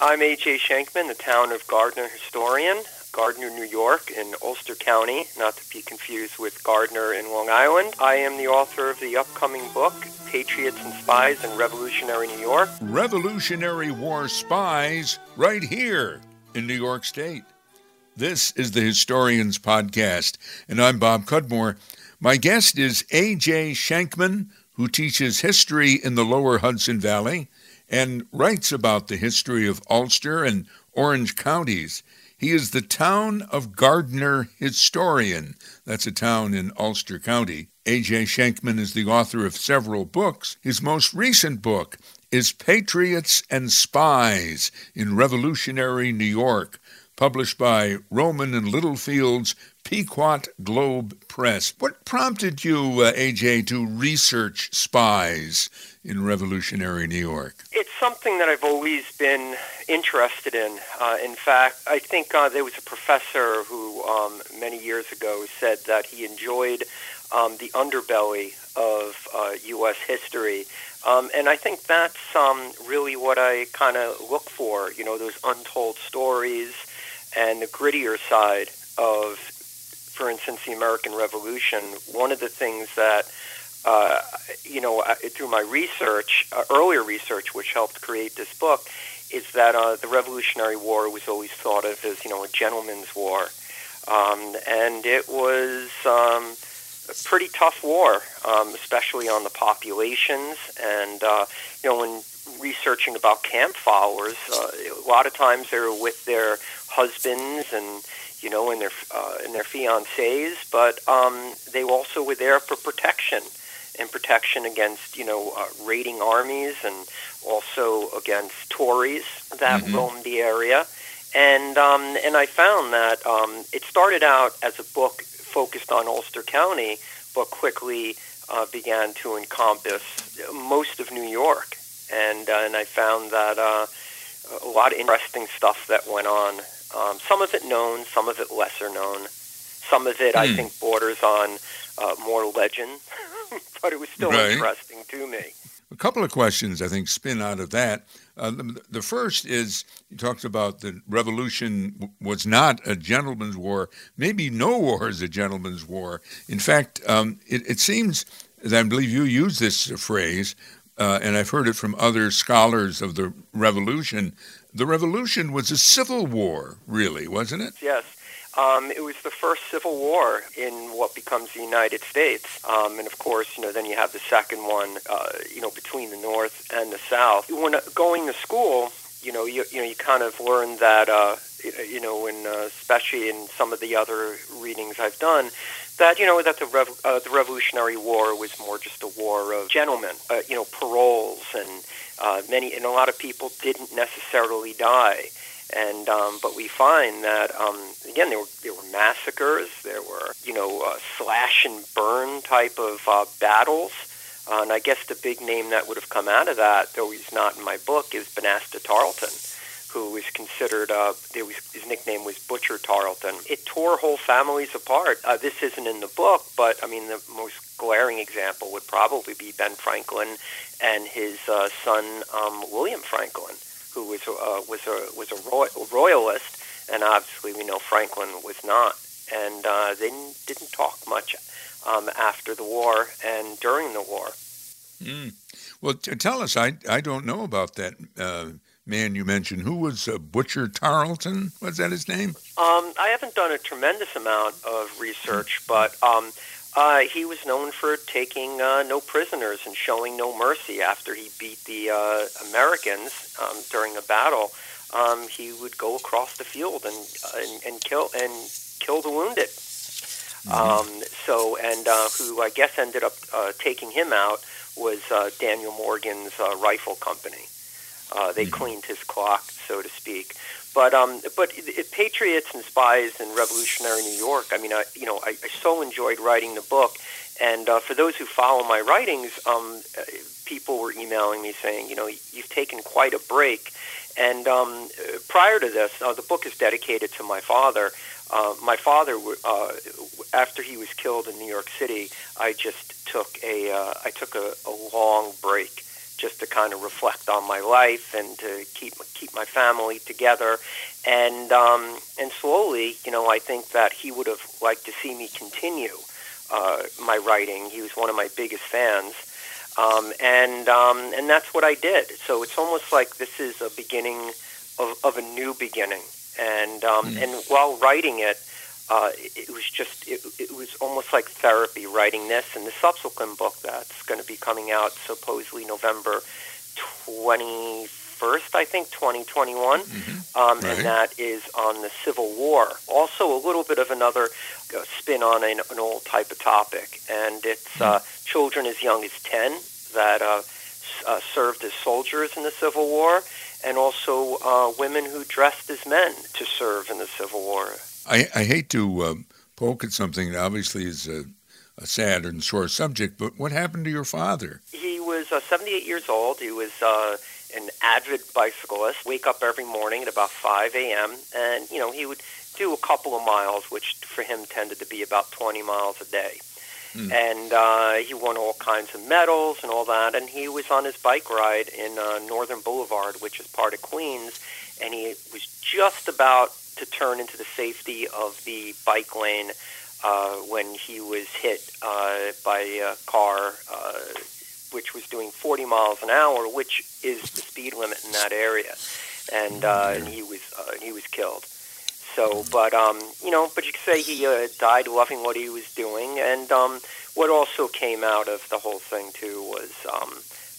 I'm A.J. Schenkman, the town of Gardiner historian, Gardiner, New York, in Ulster County, not to be confused with Gardiner in Long Island. I am the author of the upcoming book, Patriots and Spies in Revolutionary New York. Revolutionary War Spies, right here in New York State. This is the Historians Podcast, and I'm Bob Cudmore. My guest is A.J. Schenkman, who teaches history in the lower Hudson Valley and writes about the history of Ulster and Orange counties. He is the town of Gardiner historian. That's a town in Ulster County. A.J. Schenkman is the author of several books. His most recent book is Patriots and Spies in Revolutionary New York, published by Rowman and Littlefield's Pequot Globe Press. What prompted you, uh, AJ, to research spies in revolutionary New York? It's something that I've always been interested in. Uh, in fact, I think uh, there was a professor who um, many years ago said that he enjoyed um, the underbelly of U.S. Uh, history. Um, and I think that's um, really what I kind of look for, you know, those untold stories and the grittier side of for instance, the American Revolution, one of the things that, uh, you know, through my research, uh, earlier research, which helped create this book, is that uh, the Revolutionary War was always thought of as, you know, a gentleman's war. Um, and it was um, a pretty tough war, um, especially on the populations. And, uh, you know, when researching about camp followers, uh, a lot of times they were with their husbands and you know, and their uh, and their fiancés, but um, they also were there for protection and protection against you know uh, raiding armies and also against Tories that mm-hmm. roamed the area. And um, and I found that um, it started out as a book focused on Ulster County, but quickly uh, began to encompass most of New York. And uh, and I found that uh, a lot of interesting stuff that went on um, some of it known, some of it lesser known. Some of it, I hmm. think, borders on uh, more legend, but it was still right. interesting to me. A couple of questions, I think, spin out of that. Uh, the, the, first is you talked about the revolution was not a gentleman's war. Maybe no war is a gentleman's war. In fact, um, it, it, seems, that I believe you use this phrase, uh, and I've heard it from other scholars of the revolution, the revolution was a civil war, really, wasn't it? Yes. Um, it was the first civil war in what becomes the United States, um, and of course, you know, then you have the second one, uh, you know, between the North and the South. When uh, going to school, you know, you, you know, you kind of learn that, uh, you know, in uh, especially in some of the other readings I've done, that you know that the Rev- uh, the Revolutionary War was more just a war of gentlemen, uh, you know, paroles and uh, many and a lot of people didn't necessarily die. And um, but we find that um, again there were there were massacres, there were you know uh, slash and burn type of uh, battles, uh, and I guess the big name that would have come out of that, though he's not in my book, is Banastre Tarleton who was considered, uh, was, his nickname was Butcher Tarleton. It tore whole families apart. Uh, this isn't in the book, but I mean, the most glaring example would probably be Ben Franklin and his uh, son um, William Franklin, who was uh, was a was a roy- royalist, and obviously we know Franklin was not. And uh, they didn't talk much um, after the war and during the war. Mm. Well, t- tell us. I I don't know about that. Uh, man you mentioned. Who was uh, Butcher Tarleton? Was that his name? Um, I haven't done a tremendous amount of research, but um, uh, he was known for taking uh, no prisoners and showing no mercy after he beat the uh, Americans um, during a battle. Um, he would go across the field and, uh, and and kill and kill the wounded. Mm-hmm. Um, so, and uh, who I guess ended up uh, taking him out was uh, Daniel Morgan's uh, rifle company. Uh, they mm-hmm. cleaned his clock, so to speak. But um, but it, it, Patriots and Spies in Revolutionary New York. I mean, I you know I, I so enjoyed writing the book, and uh, for those who follow my writings, um, uh, people were emailing me saying, you know, you've taken quite a break. And um, prior to this, uh, the book is dedicated to my father. Uh, my father, uh, after he was killed in New York City, I just took a uh, I took a, a long break just to kind of reflect on my life and to keep keep my family together. And um, and slowly, you know, I think that he would have liked to see me continue uh, my writing. He was one of my biggest fans. Um, and um, and that's what I did. So it's almost like this is a beginning of, of a new beginning. And um, mm. and while writing it, uh, it, it was just it, it was almost like therapy writing this and the subsequent book that's going to be coming out supposedly November twenty first, I think, 2021, mm-hmm. um, right. and that is on the Civil War. Also, a little bit of another uh, spin on an, an, old type of topic, and it's mm-hmm. uh, children as young as 10 that uh, uh, served as soldiers in the Civil War, and also uh, women who dressed as men to serve in the Civil War. I, I hate to um, poke at something that obviously is a, a, sad and sore subject, but what happened to your father? He was uh, 78 years old. He was uh, an avid bicyclist. Wake up every morning at about 5 a.m. and you know he would do a couple of miles, which for him tended to be about 20 miles a day. Mm. And uh, he won all kinds of medals and all that. And he was on his bike ride in uh, Northern Boulevard, which is part of Queens, and he was just about to turn into the safety of the bike lane uh, when he was hit uh, by a car uh, which was doing 40 miles an hour, which is the speed limit in that area, and uh, and he was uh, he was killed. So, but um, you know, but you could say he uh, died loving what he was doing, and um, what also came out of the whole thing too was, um,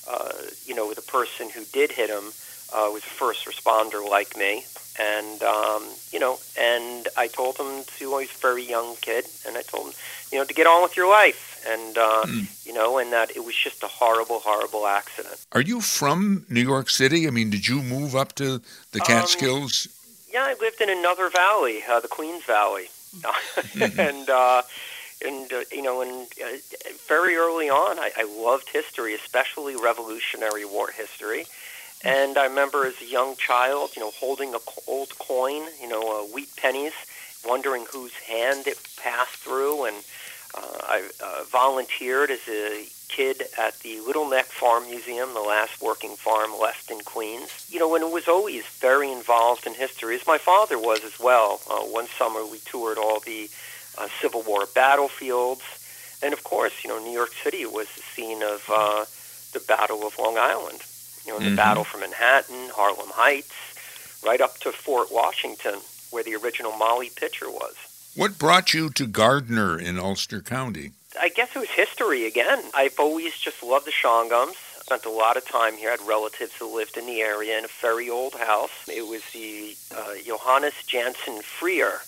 uh, you know, the person who did hit him uh, was a first responder like me, and um, you know, and I told him to. Well, he's a very young kid, and I told him, you know, to get on with your life, and uh, mm. you know, and that it was just a horrible, horrible accident. Are you from New York City? I mean, did you move up to the Catskills? Um, yeah, I lived in another valley, uh, the Queens Valley, mm-hmm. and uh, and uh, you know, and uh, very early on, I, I loved history, especially Revolutionary War history. And I remember as a young child, you know, holding a old coin, you know, uh, wheat pennies, wondering whose hand it passed through. And uh, I uh, volunteered as a kid at the Little Neck Farm Museum, the last working farm left in Queens. You know, and it was always very involved in history, as my father was as well. Uh, one summer we toured all the uh, Civil War battlefields. And of course, you know, New York City was the scene of uh, the Battle of Long Island. You know, in the mm-hmm. battle for Manhattan, Harlem Heights, right up to Fort Washington, where the original Molly Pitcher was. What brought you to Gardiner in Ulster County? I guess it was history again. I've always just loved the Shawangunks. Spent a lot of time here. I had relatives who lived in the area in a very old house. It was the uh, Johannes Jansen Freer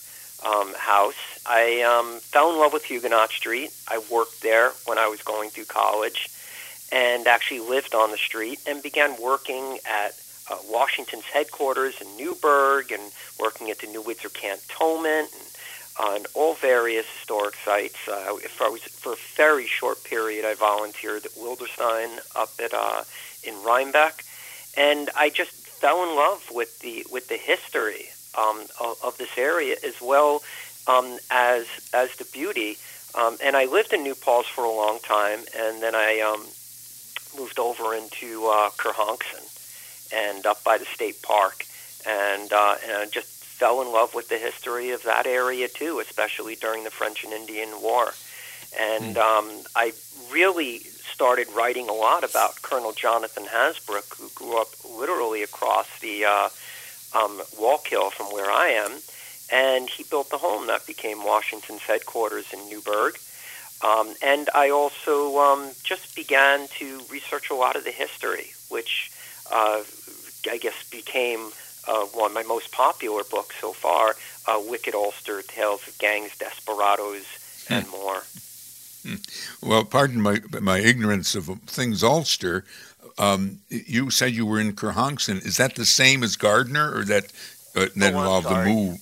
um, house. I um, fell in love with Huguenot Street. I worked there when I was going through college and actually lived on the street and began working at uh, Washington's headquarters in Newburgh and working at the New Windsor Cantonment and on all various historic sites. Uh, for, for a very short period, I volunteered at Wilderstein up at uh, in Rhinebeck, and I just fell in love with the with the history um, of, of this area as well um, as as the beauty. Um, and I lived in New Paltz for a long time, and then I um, moved over into uh, Kerhonkson and up by the state park, and uh, and I just fell in love with the history of that area too, especially during the French and Indian War. And hmm. um, I really started writing a lot about Colonel Jonathan Hasbrouck, who grew up literally across the uh, um, Wallkill from where I am. And he built the home that became Washington's headquarters in Newburgh. Um, and I also um, just began to research a lot of the history, which uh, I guess became uh, one of my most popular books so far, uh, Wicked Ulster, Tales of Gangs, Desperados, hmm. and more. Hmm. Well, pardon my my ignorance of things Ulster. Um, you said you were in Kerhonkson. Is that the same as Gardiner, or that uh, that oh, involved the move?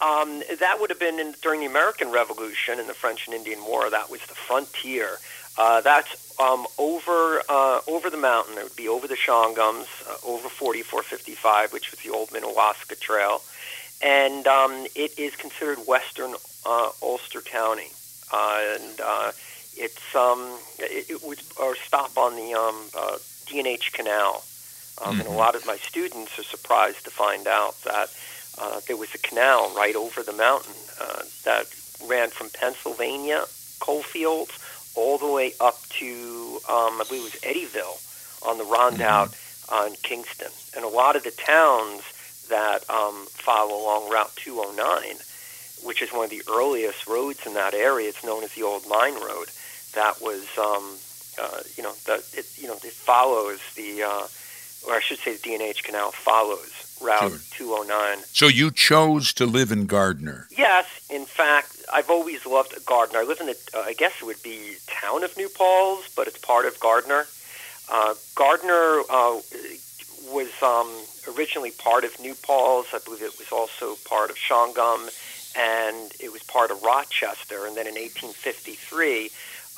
Um, that would have been in, during the American Revolution and the French and Indian War. That was the frontier. Uh, that's um, over uh, over the mountain. It would be over the Shawangunks, uh, over 4455, which was the old Minnewaska Trail, and um, it is considered western uh, Ulster County. Uh, and uh, it's um, it, it was our stop on the um, uh, D&H Canal. Um, Mm-hmm. And a lot of my students are surprised to find out that uh, there was a canal right over the mountain uh, that ran from Pennsylvania, coalfields, all the way up to, um, I believe it was Eddyville on the Rondout uh, in Kingston. And a lot of the towns that um, follow along Route 209, which is one of the earliest roads in that area, it's known as the Old Mine Road. That was, um, uh, you know, the, it, you know, it follows the, uh, or I should say, the D&H Canal follows Route Sure. 209. So you chose to live in Gardiner. Yes, in fact, I've always loved Gardiner. I live in the, uh, I guess it would be town of New Paltz, but it's part of Gardiner. Uh, Gardiner uh, was um, originally part of New Paltz. I believe it was also part of Shawangunk, and it was part of Rochester. And then in 1853,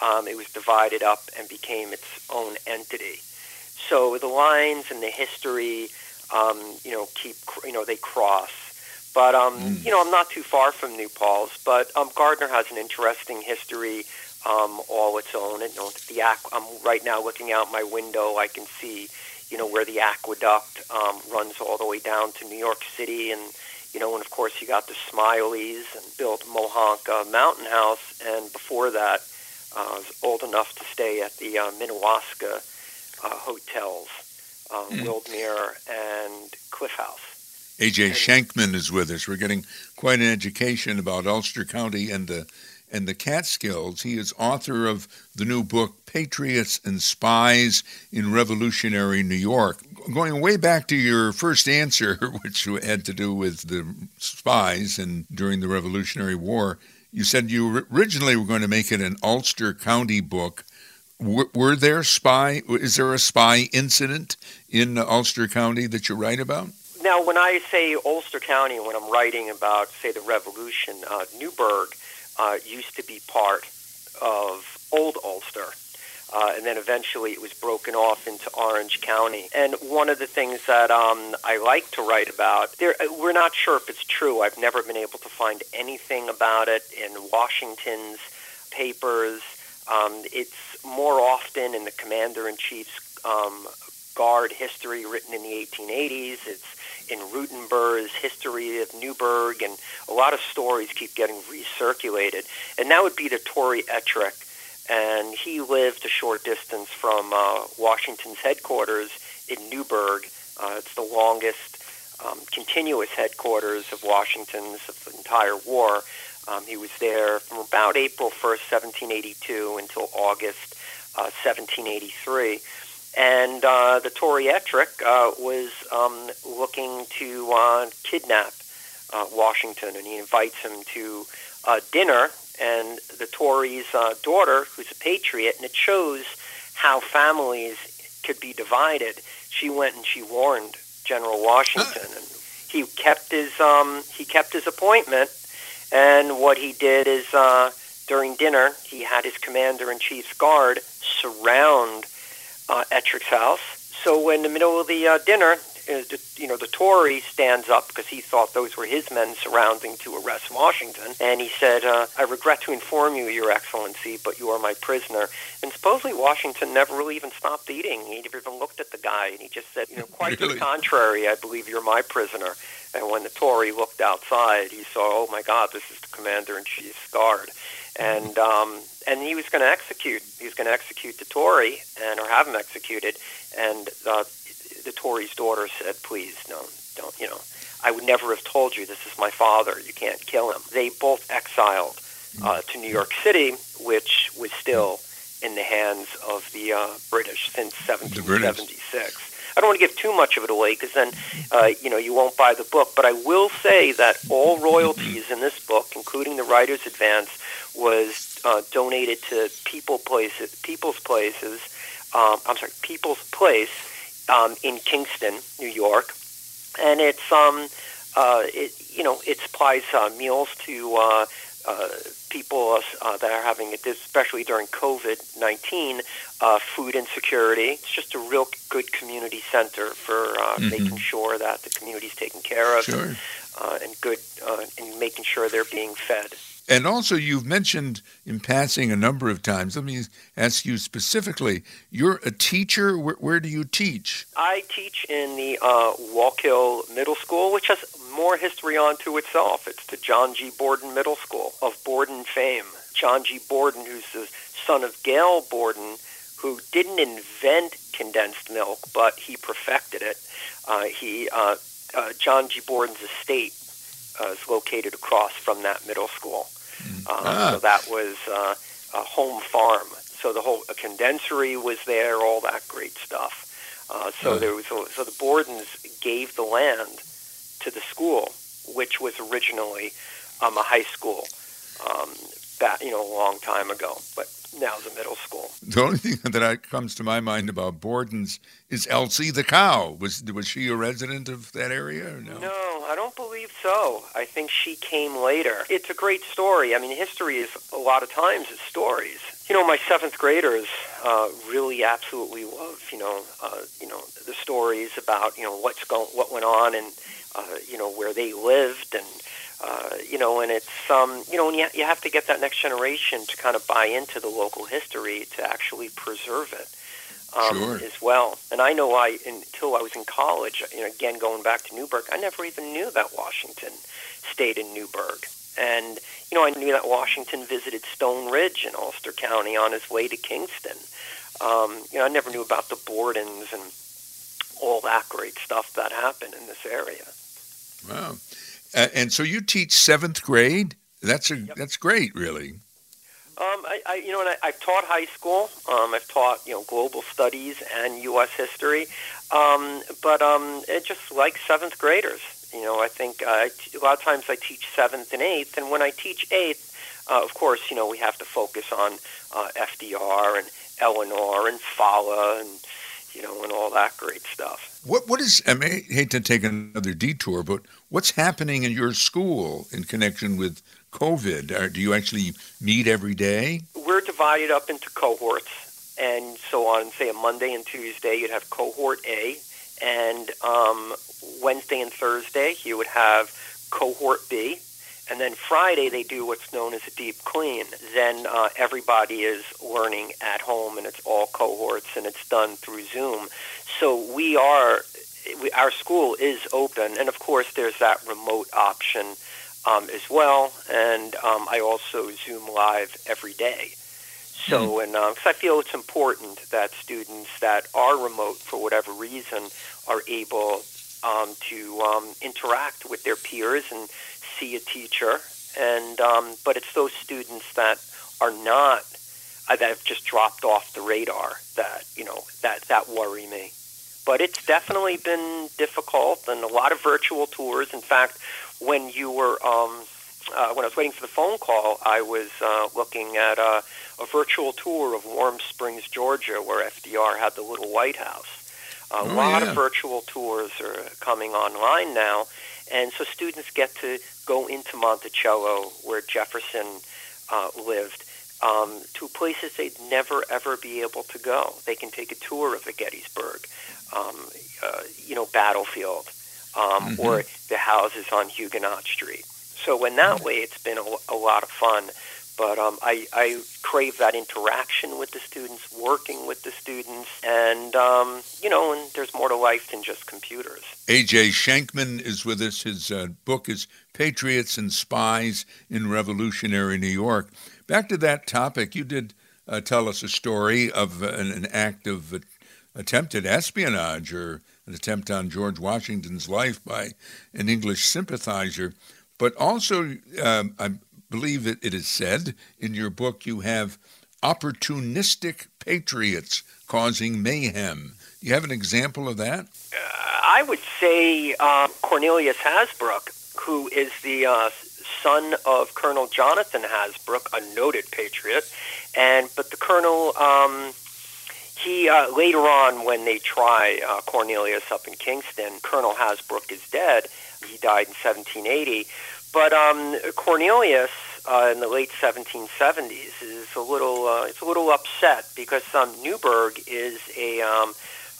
um, it was divided up and became its own entity. So the lines and the history, um, you know, keep you know they cross. But um, Mm. you know, I'm not too far from New Paltz. But um, Gardiner has an interesting history um, all its own. And, you know, the aqu- I'm right now looking out my window. I can see, you know, where the aqueduct um, runs all the way down to New York City, and you know, and of course you got the Smileys and built Mohonk uh, Mountain House, and before that, uh, I was old enough to stay at the uh, Minnewaska uh, hotels, uh, Mm. Wildmere and Cliff House. AJ Schenkman is with us. We're getting quite an education about Ulster County and the and the Catskills. He is author of the new book Patriots and Spies in Revolutionary New York. Going way back to your first answer, which had to do with the spies and during the Revolutionary War, you said you originally were going to make it an Ulster County book. W- were there spy? Is there a spy incident in Ulster County that you write about? Now, when I say Ulster County, when I'm writing about, say, the Revolution, uh, Newburgh uh, used to be part of Old Ulster. Uh, and then eventually it was broken off into Orange County. And one of the things that um, I like to write about, there, we're not sure if it's true. I've never been able to find anything about it in Washington's papers. Um, it's more often in the Commander in Chief's um, Guard history written in the 1880s. It's in Ruttenber's history of Newburgh, and a lot of stories keep getting recirculated. And that would be the Tory Ettrick. And he lived a short distance from uh, Washington's headquarters in Newburgh. Uh, it's the longest um, continuous headquarters of Washington's of the entire war. Um, he was there from about April 1st, 1782 until August uh, 1783. And uh, the Tory Ettrick uh, was um, looking to uh, kidnap uh, Washington, and he invites him to uh, dinner. And the Tory's uh, daughter, who's a patriot, and it shows how families could be divided. She went and she warned General Washington, and he kept his um, he kept his appointment. And what he did is uh, during dinner, he had his commander in chief's guard surround uh, Ettrick's house. So in the middle of the uh, dinner, uh, the, you know, the Tory stands up because he thought those were his men surrounding to arrest Washington, and he said, uh, "I regret to inform you, Your Excellency, but you are my prisoner." And supposedly Washington never really even stopped eating. He never even looked at the guy, and he just said, "You know, quite Really? the contrary, I believe you're my prisoner." And when the Tory looked outside, he saw, "Oh my God, this is the commander in chief's guard," and um, and he was going to execute. He was going to execute the Tory, and or have him executed. And uh, the Tory's daughter said, "Please, no, don't. You know, I would never have told you. This is my father. You can't kill him." They both exiled uh, to New York City, which was still in the hands of the uh, British since 1776. I don't want to give too much of it away because then, uh, you know, you won't buy the book. But I will say that all royalties in this book, including the writer's advance, was uh, donated to People Places, People's Places. Um, I'm sorry, People's Place um, in Kingston, New York, and it's um, uh, it you know it supplies uh, meals to uh, uh, people uh, that are having it, especially during COVID nineteen, uh, food insecurity. It's just a real good community center for uh, Mhm. making sure that the community is taken care of Sure. uh, and good uh, and making sure they're being fed. And also, you've mentioned in passing a number of times. Let me ask you specifically. You're a teacher. Where, where do you teach? I teach in the uh, Wallkill Middle School, which has more history onto itself. It's the John G. Borden Middle School of Borden fame. John G. Borden, who's the son of Gail Borden, who didn't invent condensed milk, but he perfected it. Uh, he uh, uh, John G. Borden's estate uh, is located across from that middle school. Mm. Uh, ah. So that was uh, a home farm. So the whole a condensery was there, all that great stuff. Uh, so there was a, so the Bordens gave the land to the school, which was originally um, a high school. Um, back, you know, a long time ago. But now the middle school. The only thing that comes to my mind about Borden's is Elsie the cow. Was was she a resident of that area or no? No, I don't believe so. I think she came later. It's a great story. I mean, history is a lot of times it's stories. You know, my seventh graders uh, really absolutely love you know uh, you know the stories about you know what's going what went on and uh, you know where they lived and uh, you know, and it's um, you know, and you, you have to get that next generation to kind of buy into the local history to actually preserve it um, sure. as well. And I know I until I was in college, you know, again going back to Newburgh, I never even knew that Washington stayed in Newburgh. And you know, I knew that Washington visited Stone Ridge in Ulster County on his way to Kingston. Um, you know, I never knew about the Bordens and all that great stuff that happened in this area. Wow. Uh, and so you teach seventh grade. That's a yep. that's great, really. Um, I, I, you know, and I, I've taught high school. Um, I've taught, you know, global studies and U.S. history. Um, but um, it just like seventh graders. You know, I think uh, a lot of times I teach seventh and eighth, and when I teach eighth, uh, of course, you know, we have to focus on uh, FDR and Eleanor and Fala and you know, and all that great stuff. What what is I may hate to take another detour, but what's happening in your school in connection with COVID? Or do you actually meet every day? We're divided up into cohorts, and so on. Say a Monday and Tuesday, you'd have cohort A, and um, Wednesday and Thursday, you would have cohort B, and then Friday, they do what's known as a deep clean. Then uh, everybody is learning at home, and it's all cohorts, and it's done through Zoom. So we are, we, our school is open, and of course, there's that remote option um, as well. And um, I also Zoom live every day. So, mm. and because uh, I feel it's important that students that are remote for whatever reason are able um, to um, interact with their peers and see a teacher, and um, but it's those students that are not uh, that have just dropped off the radar that you know that that worry me. But it's definitely been difficult and a lot of virtual tours. In fact, when you were um, uh, when I was waiting for the phone call, I was uh, looking at a, a virtual tour of Warm Springs, Georgia, where FDR had the little White House. A oh, lot yeah. of virtual tours are coming online now, and so students get to go into Monticello, where Jefferson uh, lived, um, to places they'd never ever be able to go. They can take a tour of the Gettysburg, um, uh, you know, battlefield, um, mm-hmm. or the houses on Huguenot Street. So in that mm-hmm. way, it's been a, a lot of fun. But um, I, I crave that interaction with the students, working with the students, and um, you know, and there's more to life than just computers. A.J. Schenkman is with us. His uh, book is Patriots and Spies in Revolutionary New York. Back to that topic, you did uh, tell us a story of an, an act of uh, attempted espionage or an attempt on George Washington's life by an English sympathizer. But also, um, I believe it, it is said in your book you have opportunistic patriots causing mayhem. Do you have an example of that? Uh, I would say uh, Cornelius Hasbrouck, who is the uh, son of Colonel Jonathan Hasbrouck, a noted patriot, and but the colonel. Um, he uh, later on, when they try uh, Cornelius up in Kingston, Colonel Hasbrouck is dead. He died in 1780. But um, Cornelius uh, in the late 1770s is a little uh, it's a little upset because um, Newburgh is a um,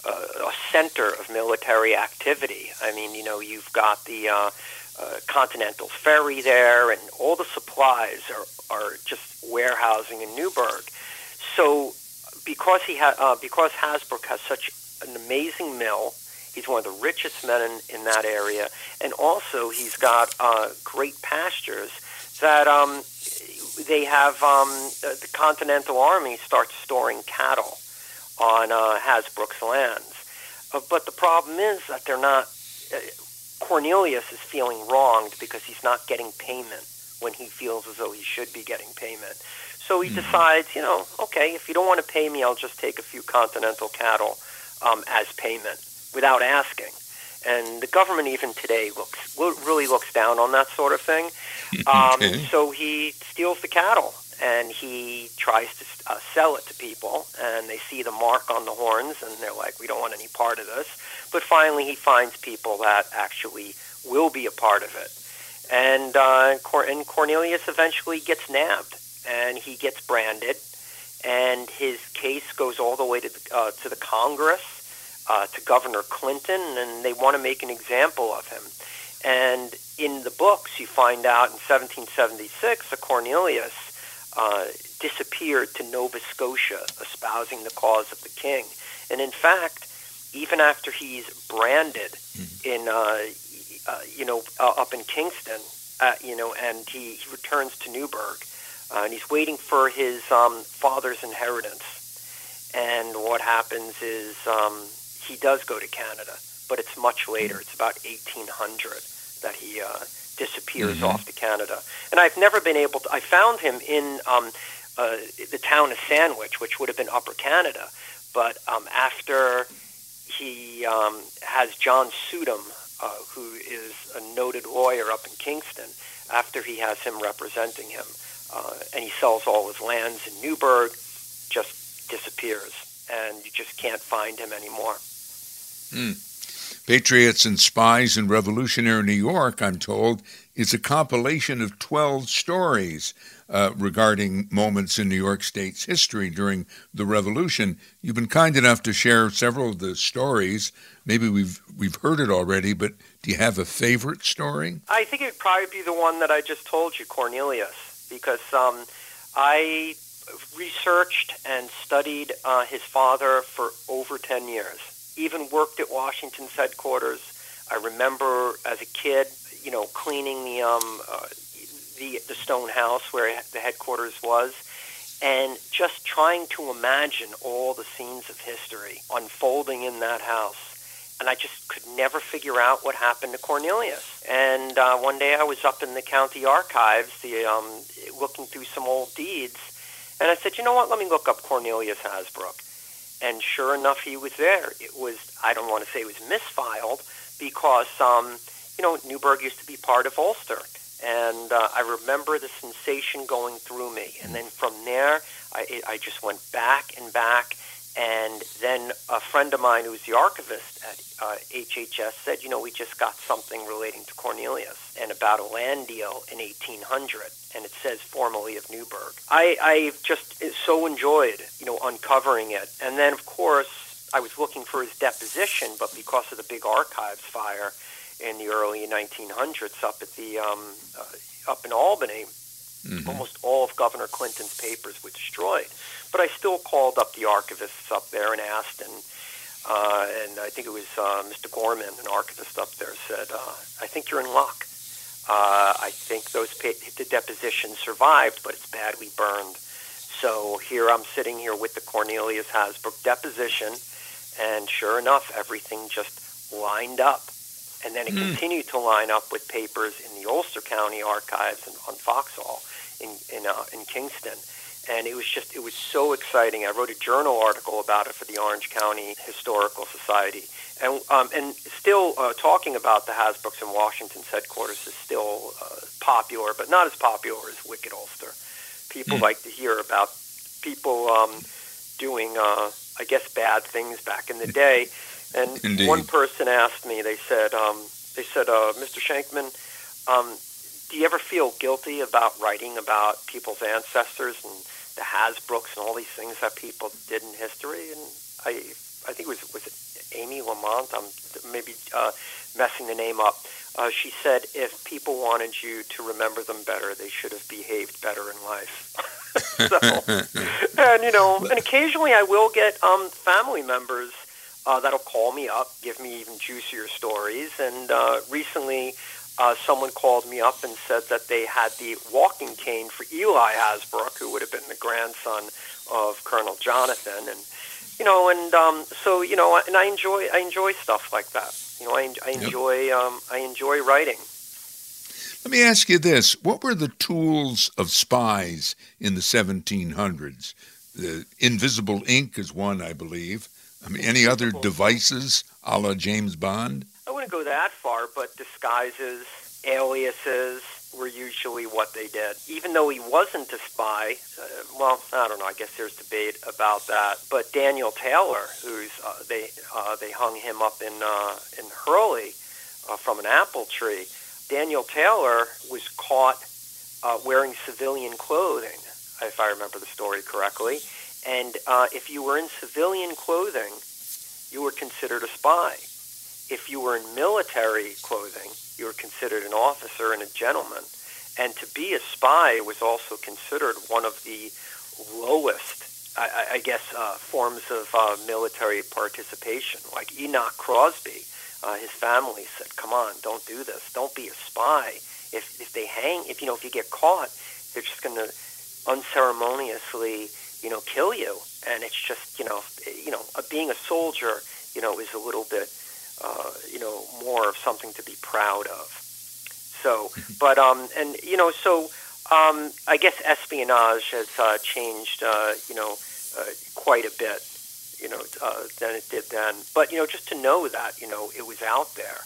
a center of military activity. I mean, you know, you've got the uh, uh, Continental Ferry there, and all the supplies are, are just warehousing in Newburgh. So because he ha- uh, because Hasbrouck has such an amazing mill, he's one of the richest men in, in that area, and also he's got uh, great pastures that um, they have um, the Continental Army starts storing cattle on uh, Hasbrouck's lands. Uh, but the problem is that they're not. Uh, Cornelius is feeling wronged because he's not getting payment when he feels as though he should be getting payment. So he mm-hmm. decides, you know, okay, if you don't want to pay me, I'll just take a few Continental cattle um, as payment without asking. And the government even today looks really looks down on that sort of thing. Um, okay. So he steals the cattle and he tries to uh, sell it to people, and they see the mark on the horns, and they're like, "We don't want any part of this." But finally, he finds people that actually will be a part of it, and uh, Cor- and Cornelius eventually gets nabbed, and he gets branded, and his case goes all the way to the, uh, to the Congress, uh, to Governor Clinton, and they want to make an example of him. And in the books, you find out in 1776, a Cornelius uh, disappeared to Nova Scotia, espousing the cause of the king. And in fact, even after he's branded mm-hmm. in, uh, uh, you know, uh, up in Kingston, uh, you know, and he, he returns to Newburgh, uh, and he's waiting for his um, father's inheritance. And what happens is um, he does go to Canada, but it's much later. It's about 1800 that he uh, disappears mm-hmm. off to Canada. And I've never been able to. I found him in um, uh, the town of Sandwich, which would have been Upper Canada. But um, after he um, has John Sudam, uh, who is a noted lawyer up in Kingston, after he has him representing him, uh, and he sells all his lands in Newburgh, just disappears, and you just can't find him anymore. Mm. Patriots and Spies in Revolutionary New York, I'm told, is a compilation of 12 stories uh, regarding moments in New York State's history during the Revolution. You've been kind enough to share several of the stories. Maybe we've we've heard it already, but do you have a favorite story? I think it'd probably be the one that I just told you, Cornelius, because um, I researched and studied uh, his father for over 10 years even worked at Washington's headquarters. I remember as a kid, you know, cleaning the um, uh, the the stone house where the headquarters was, and just trying to imagine all the scenes of history unfolding in that house. And I just could never figure out what happened to Cornelius. And uh, one day I was up in the county archives, the um, looking through some old deeds, and I said, you know what? Let me look up Cornelius Hasbrouck and sure enough, he was there. It was I don't want to say it was misfiled because um, you know Newburgh used to be part of Ulster, and uh, I remember the sensation going through me. And then from there, I, I just went back and back. And then a friend of mine who was the archivist at uh, HHS said, you know, we just got something relating to Cornelius and about a land deal in 1800 and it says formally of Newburgh. I, I just so enjoyed, you know, uncovering it. And then, of course, I was looking for his deposition, but because of the big archives fire in the early 1900s up at the um, uh, up in Albany, mm-hmm. almost all of Governor Clinton's papers were destroyed. But I still called up the archivists up there and asked, and uh, and I think it was uh, Mr. Gorman, an archivist up there, said, uh, "I think you're in luck." Uh, I think those the depositions survived, but it's badly burned. So here I'm sitting here with the Cornelius Hasbrouck deposition, and sure enough, everything just lined up. And then it mm. continued to line up with papers in the Ulster County Archives and on Foxhall in in, uh, in Kingston and it was just it was so exciting. I wrote a journal article about it for the Orange County Historical Society, and um, and still uh, talking about the Hasbroucks in Washington's headquarters is still uh, popular, but not as popular as Wicked Ulster. People mm. like to hear about people um, doing, uh, I guess, bad things back in the day. And Indeed. one person asked me, they said, um, they said, uh, Mr. Schenkman. Um, do you ever feel guilty about writing about people's ancestors and the Hasbroucks and all these things that people did in history? And I, I think it was was it Amy Lamont. I'm maybe uh, messing the name up. Uh, she said, if people wanted you to remember them better, they should have behaved better in life. so, and you know, and occasionally I will get um, family members uh, that'll call me up, give me even juicier stories. And uh, recently, uh, someone called me up and said that they had the walking cane for Eli Hasbrouck, who would have been the grandson of Colonel Jonathan, and you know, and um, so you know, and I enjoy I enjoy stuff like that. You know, I, I enjoy yep. um, I enjoy writing. Let me ask you this: What were the tools of spies in the 1700s? The invisible ink is one, I believe. I mean, any other devices, a la James Bond? Wouldn't go that far, but disguises, aliases were usually what they did. Even though he wasn't a spy, uh, well, I don't know. I guess there's debate about that. But Daniel Taylor, who's uh, they uh, they hung him up in uh, in Hurley uh, from an apple tree. Daniel Taylor was caught uh, wearing civilian clothing, if I remember the story correctly. And uh, if you were in civilian clothing, you were considered a spy. If you were in military clothing, you were considered an officer and a gentleman. And to be a spy was also considered one of the lowest, I, I guess, uh, forms of uh, military participation. Like Enoch Crosby, uh, his family said, "Come on, don't do this. Don't be a spy. If if they hang, if you know, if you get caught, they're just going to unceremoniously, you know, kill you. And it's just, you know, you know, being a soldier, you know, is a little bit, uh, you know, more of something to be proud of. So, but um, and you know, so um, I guess espionage has uh, changed, uh, you know, uh, quite a bit, you know, uh, than it did then. But you know, just to know that, you know, it was out there,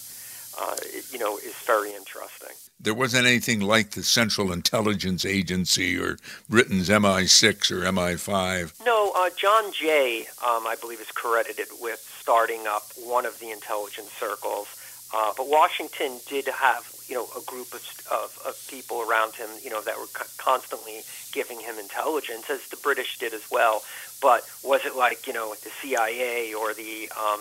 uh, it, you know, is very interesting there wasn't anything like the Central Intelligence Agency or Britain's MI6 or MI5. No, uh, John Jay, um, I believe, is credited with starting up one of the intelligence circles. Uh, but Washington did have, you know, a group of, of, of people around him, you know, that were co- constantly giving him intelligence, as the British did as well. But was it like, you know, the CIA or the um,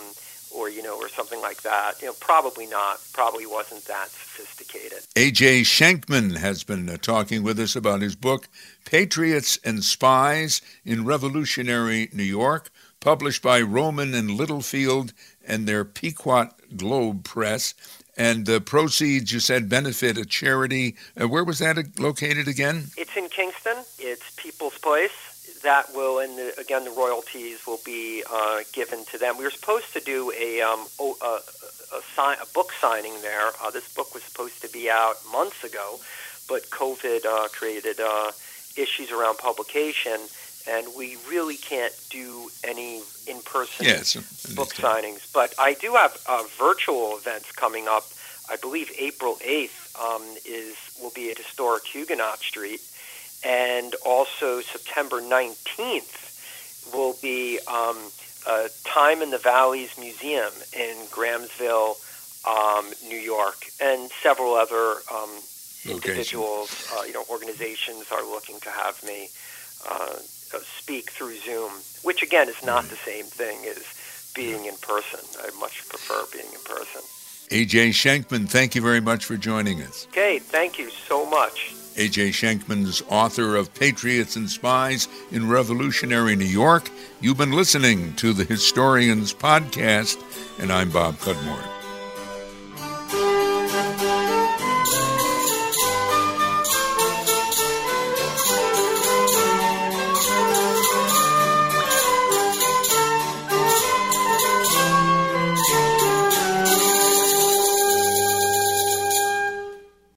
or you know, or something like that. You know, probably not. Probably wasn't that sophisticated. A.J. Schenkman has been uh, talking with us about his book, Patriots and Spies in Revolutionary New York, published by Rowman and Littlefield and their Pequot Globe Press. And the proceeds, you said, benefit a charity. Uh, where was that located again? It's in Kingston. It's People's Place that will, and the, again, the royalties will be uh, given to them. We were supposed to do a, um, a, book signing there. Uh, this book was supposed to be out months ago, but COVID uh, created uh, issues around publication, and we really can't do any in-person yes, book signings. But I do have uh, virtual events coming up. I believe April 8th um, is will be at historic Huguenot Street and also September 19th will be um, Time in the Valleys Museum in Grahamsville, um, New York, and several other um, individuals, uh, you know, organizations are looking to have me uh, speak through Zoom, which again is not mm. the same thing as being in person. I much prefer being in person. A.J. Schenkman, thank you very much for joining us. Okay, thank you so much. A.J. Schenkman's author of Patriots and Spies in Revolutionary New York. You've been listening to the Historians Podcast, and I'm Bob Cudmore.